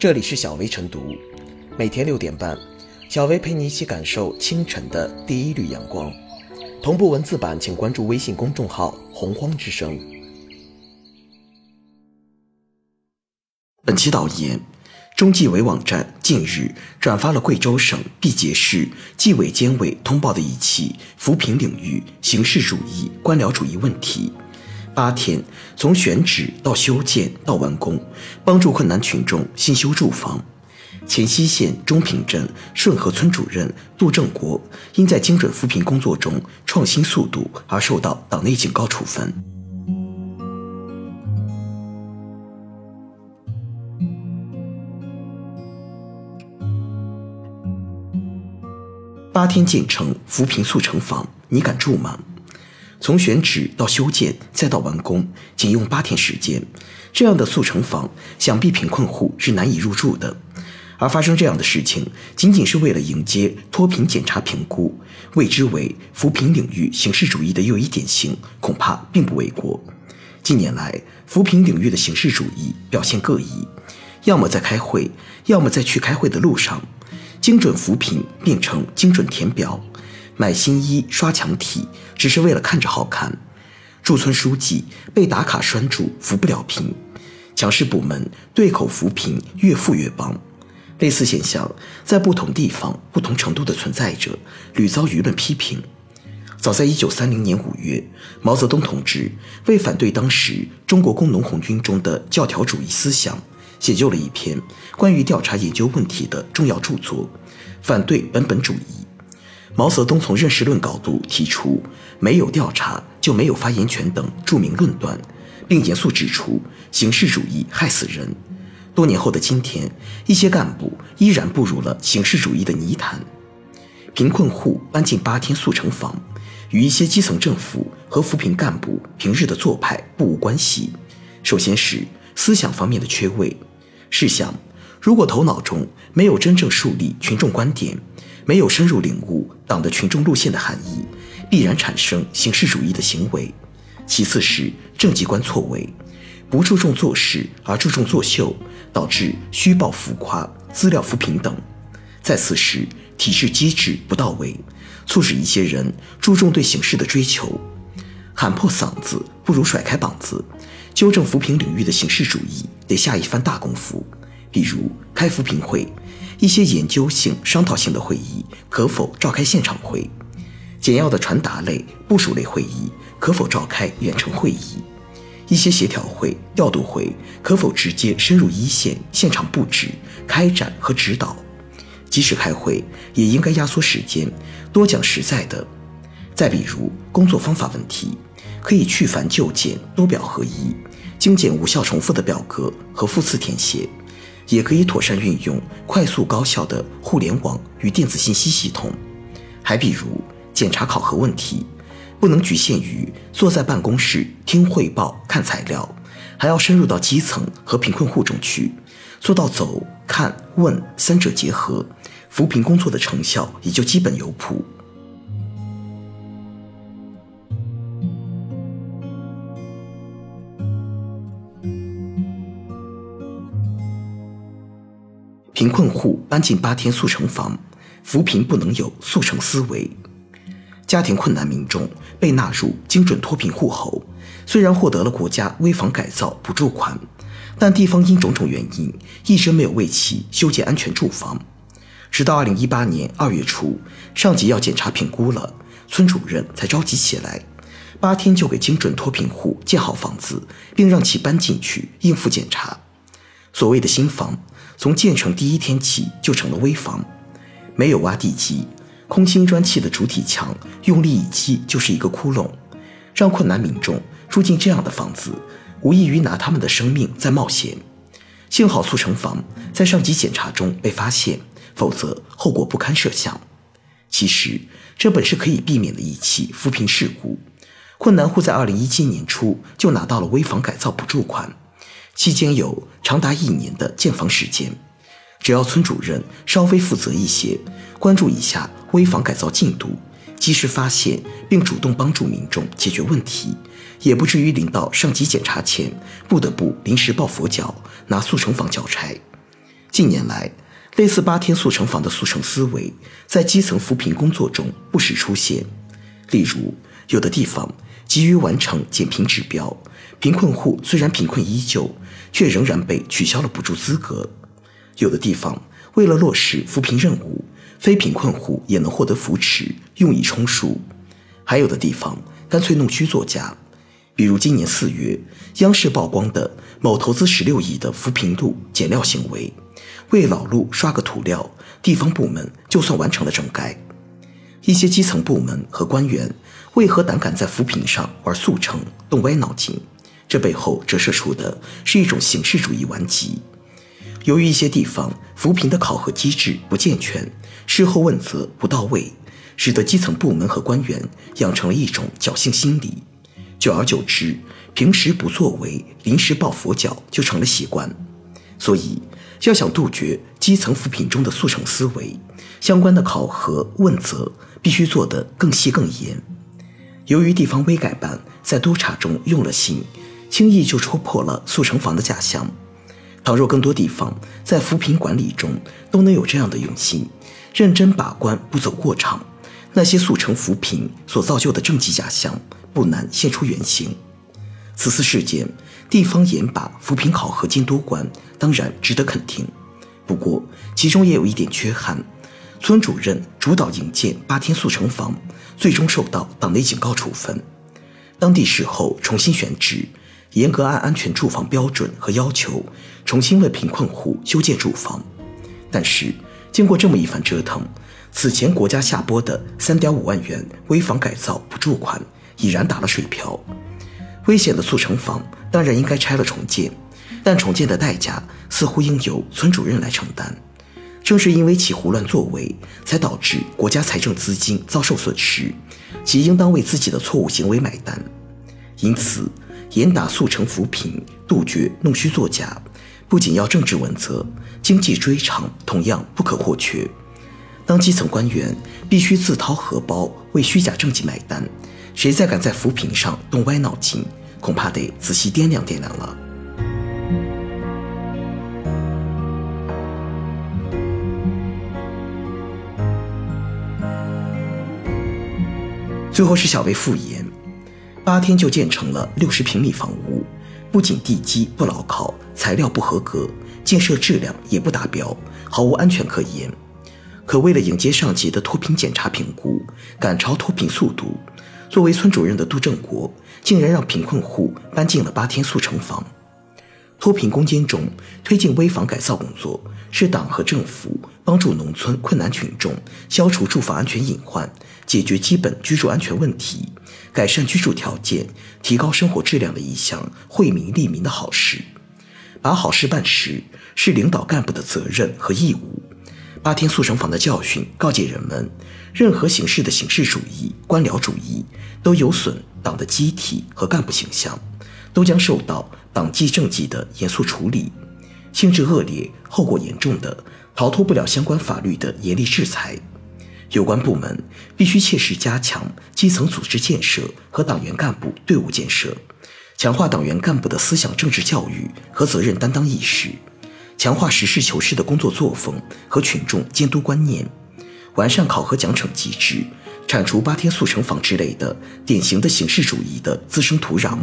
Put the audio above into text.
这里是小薇晨读，每天六点半，小薇陪你一起感受清晨的第一缕阳光。同步文字版，请关注微信公众号“洪荒之声”。本期导言：中纪委网站近日转发了贵州省毕节市纪委监委通报的一起扶贫领域形式主义、官僚主义问题。八天，从选址到修建到完工，帮助困难群众新修住房。黔西县中平镇顺河村主任杜正国因在精准扶贫工作中创新速度而受到党内警告处分。八天建成扶贫速成房，你敢住吗？从选址到修建再到完工，仅用八天时间，这样的速成房，想必贫困户是难以入住的。而发生这样的事情，仅仅是为了迎接脱贫检查评估，谓之为扶贫领域形式主义的又一典型，恐怕并不为过。近年来，扶贫领域的形式主义表现各异，要么在开会，要么在去开会的路上，精准扶贫变成精准填表。买新衣、刷墙体，只是为了看着好看；驻村书记被打卡拴住，扶不了贫；强势部门对口扶贫，越富越帮。类似现象在不同地方、不同程度的存在着，屡遭舆论批评。早在1930年5月，毛泽东同志为反对当时中国工农红军中的教条主义思想，写就了一篇关于调查研究问题的重要著作，反对本本主义。毛泽东从认识论高度提出“没有调查就没有发言权”等著名论断，并严肃指出形式主义害死人。多年后的今天，一些干部依然步入了形式主义的泥潭。贫困户搬进八天速成房，与一些基层政府和扶贫干部平日的做派不无关系。首先是思想方面的缺位。试想，如果头脑中没有真正树立群众观点，没有深入领悟党的群众路线的含义，必然产生形式主义的行为。其次是政绩观错位，不注重做事而注重作秀，导致虚报浮夸、资料扶贫等。再次是体制机制不到位，促使一些人注重对形式的追求。喊破嗓子不如甩开膀子，纠正扶贫领域的形式主义得下一番大功夫。比如开扶贫会。一些研究性、商讨性的会议可否召开现场会？简要的传达类、部署类会议可否召开远程会议？一些协调会、调度会可否直接深入一线现场布置、开展和指导？即使开会，也应该压缩时间，多讲实在的。再比如工作方法问题，可以去繁就简、多表合一，精简无效重复的表格和复次填写。也可以妥善运用快速高效的互联网与电子信息系统。还比如检查考核问题，不能局限于坐在办公室听汇报、看材料，还要深入到基层和贫困户中去，做到走、看、问三者结合，扶贫工作的成效也就基本有谱。贫困户搬进八天速成房，扶贫不能有速成思维。家庭困难民众被纳入精准脱贫户后，虽然获得了国家危房改造补助款，但地方因种种原因一直没有为其修建安全住房。直到二零一八年二月初，上级要检查评估了，村主任才着急起来，八天就给精准脱贫户建好房子，并让其搬进去应付检查。所谓的新房。从建成第一天起就成了危房，没有挖地基，空心砖砌的主体墙用力一击就是一个窟窿，让困难民众住进这样的房子，无异于拿他们的生命在冒险。幸好速成房在上级检查中被发现，否则后果不堪设想。其实这本是可以避免的一起扶贫事故。困难户在二零一七年初就拿到了危房改造补助款。期间有长达一年的建房时间，只要村主任稍微负责一些，关注一下危房改造进度，及时发现并主动帮助民众解决问题，也不至于临到上级检查前不得不临时抱佛脚拿速成房交差。近年来，类似八天速成房的速成思维在基层扶贫工作中不时出现。例如，有的地方急于完成减贫指标，贫困户虽然贫困依旧，却仍然被取消了补助资格；有的地方为了落实扶贫任务，非贫困户也能获得扶持，用以充数；还有的地方干脆弄虚作假。比如今年四月，央视曝光的某投资十六亿的扶贫路减料行为，为老路刷个涂料，地方部门就算完成了整改。一些基层部门和官员为何胆敢在扶贫上玩速成、动歪脑筋？这背后折射出的是一种形式主义顽疾。由于一些地方扶贫的考核机制不健全，事后问责不到位，使得基层部门和官员养成了一种侥幸心理。久而久之，平时不作为，临时抱佛脚就成了习惯。所以，要想杜绝基层扶贫中的速成思维，相关的考核问责必须做得更细更严。由于地方微改办在督查中用了心，轻易就戳破了速成房的假象。倘若更多地方在扶贫管理中都能有这样的用心，认真把关，不走过场，那些速成扶贫所造就的政绩假象。不难现出原形。此次事件，地方严把扶贫考核监督管，当然值得肯定。不过，其中也有一点缺憾：村主任主导营建八天速成房，最终受到党内警告处分。当地事后重新选址，严格按安全住房标准和要求，重新为贫困户修建住房。但是，经过这么一番折腾，此前国家下拨的三点五万元危房改造补助款。已然打了水漂，危险的速成房当然应该拆了重建，但重建的代价似乎应由村主任来承担。正是因为其胡乱作为，才导致国家财政资金遭受损失，其应当为自己的错误行为买单。因此，严打速成扶贫，杜绝弄虚作假，不仅要政治问责，经济追偿同样不可或缺。当基层官员必须自掏荷包为虚假政绩买单。谁再敢在扶贫上动歪脑筋，恐怕得仔细掂量掂量了。最后是小薇复言，八天就建成了六十平米房屋，不仅地基不牢靠，材料不合格，建设质量也不达标，毫无安全可言。可为了迎接上级的脱贫检查评估，赶超脱贫速度。作为村主任的杜正国，竟然让贫困户搬进了八天速成房。脱贫攻坚中推进危房改造工作，是党和政府帮助农村困难群众消除住房安全隐患，解决基本居住安全问题，改善居住条件，提高生活质量的一项惠民利民的好事。把好事办实，是领导干部的责任和义务。八天速成房的教训告诫人们：任何形式的形式主义、官僚主义都有损党的机体和干部形象，都将受到党纪政纪的严肃处理；性质恶劣、后果严重的，逃脱不了相关法律的严厉制裁。有关部门必须切实加强基层组织建设和党员干部队伍建设，强化党员干部的思想政治教育和责任担当意识。强化实事求是的工作作风和群众监督观念，完善考核奖惩机制，铲除八天速成房之类的典型的形式主义的滋生土壤。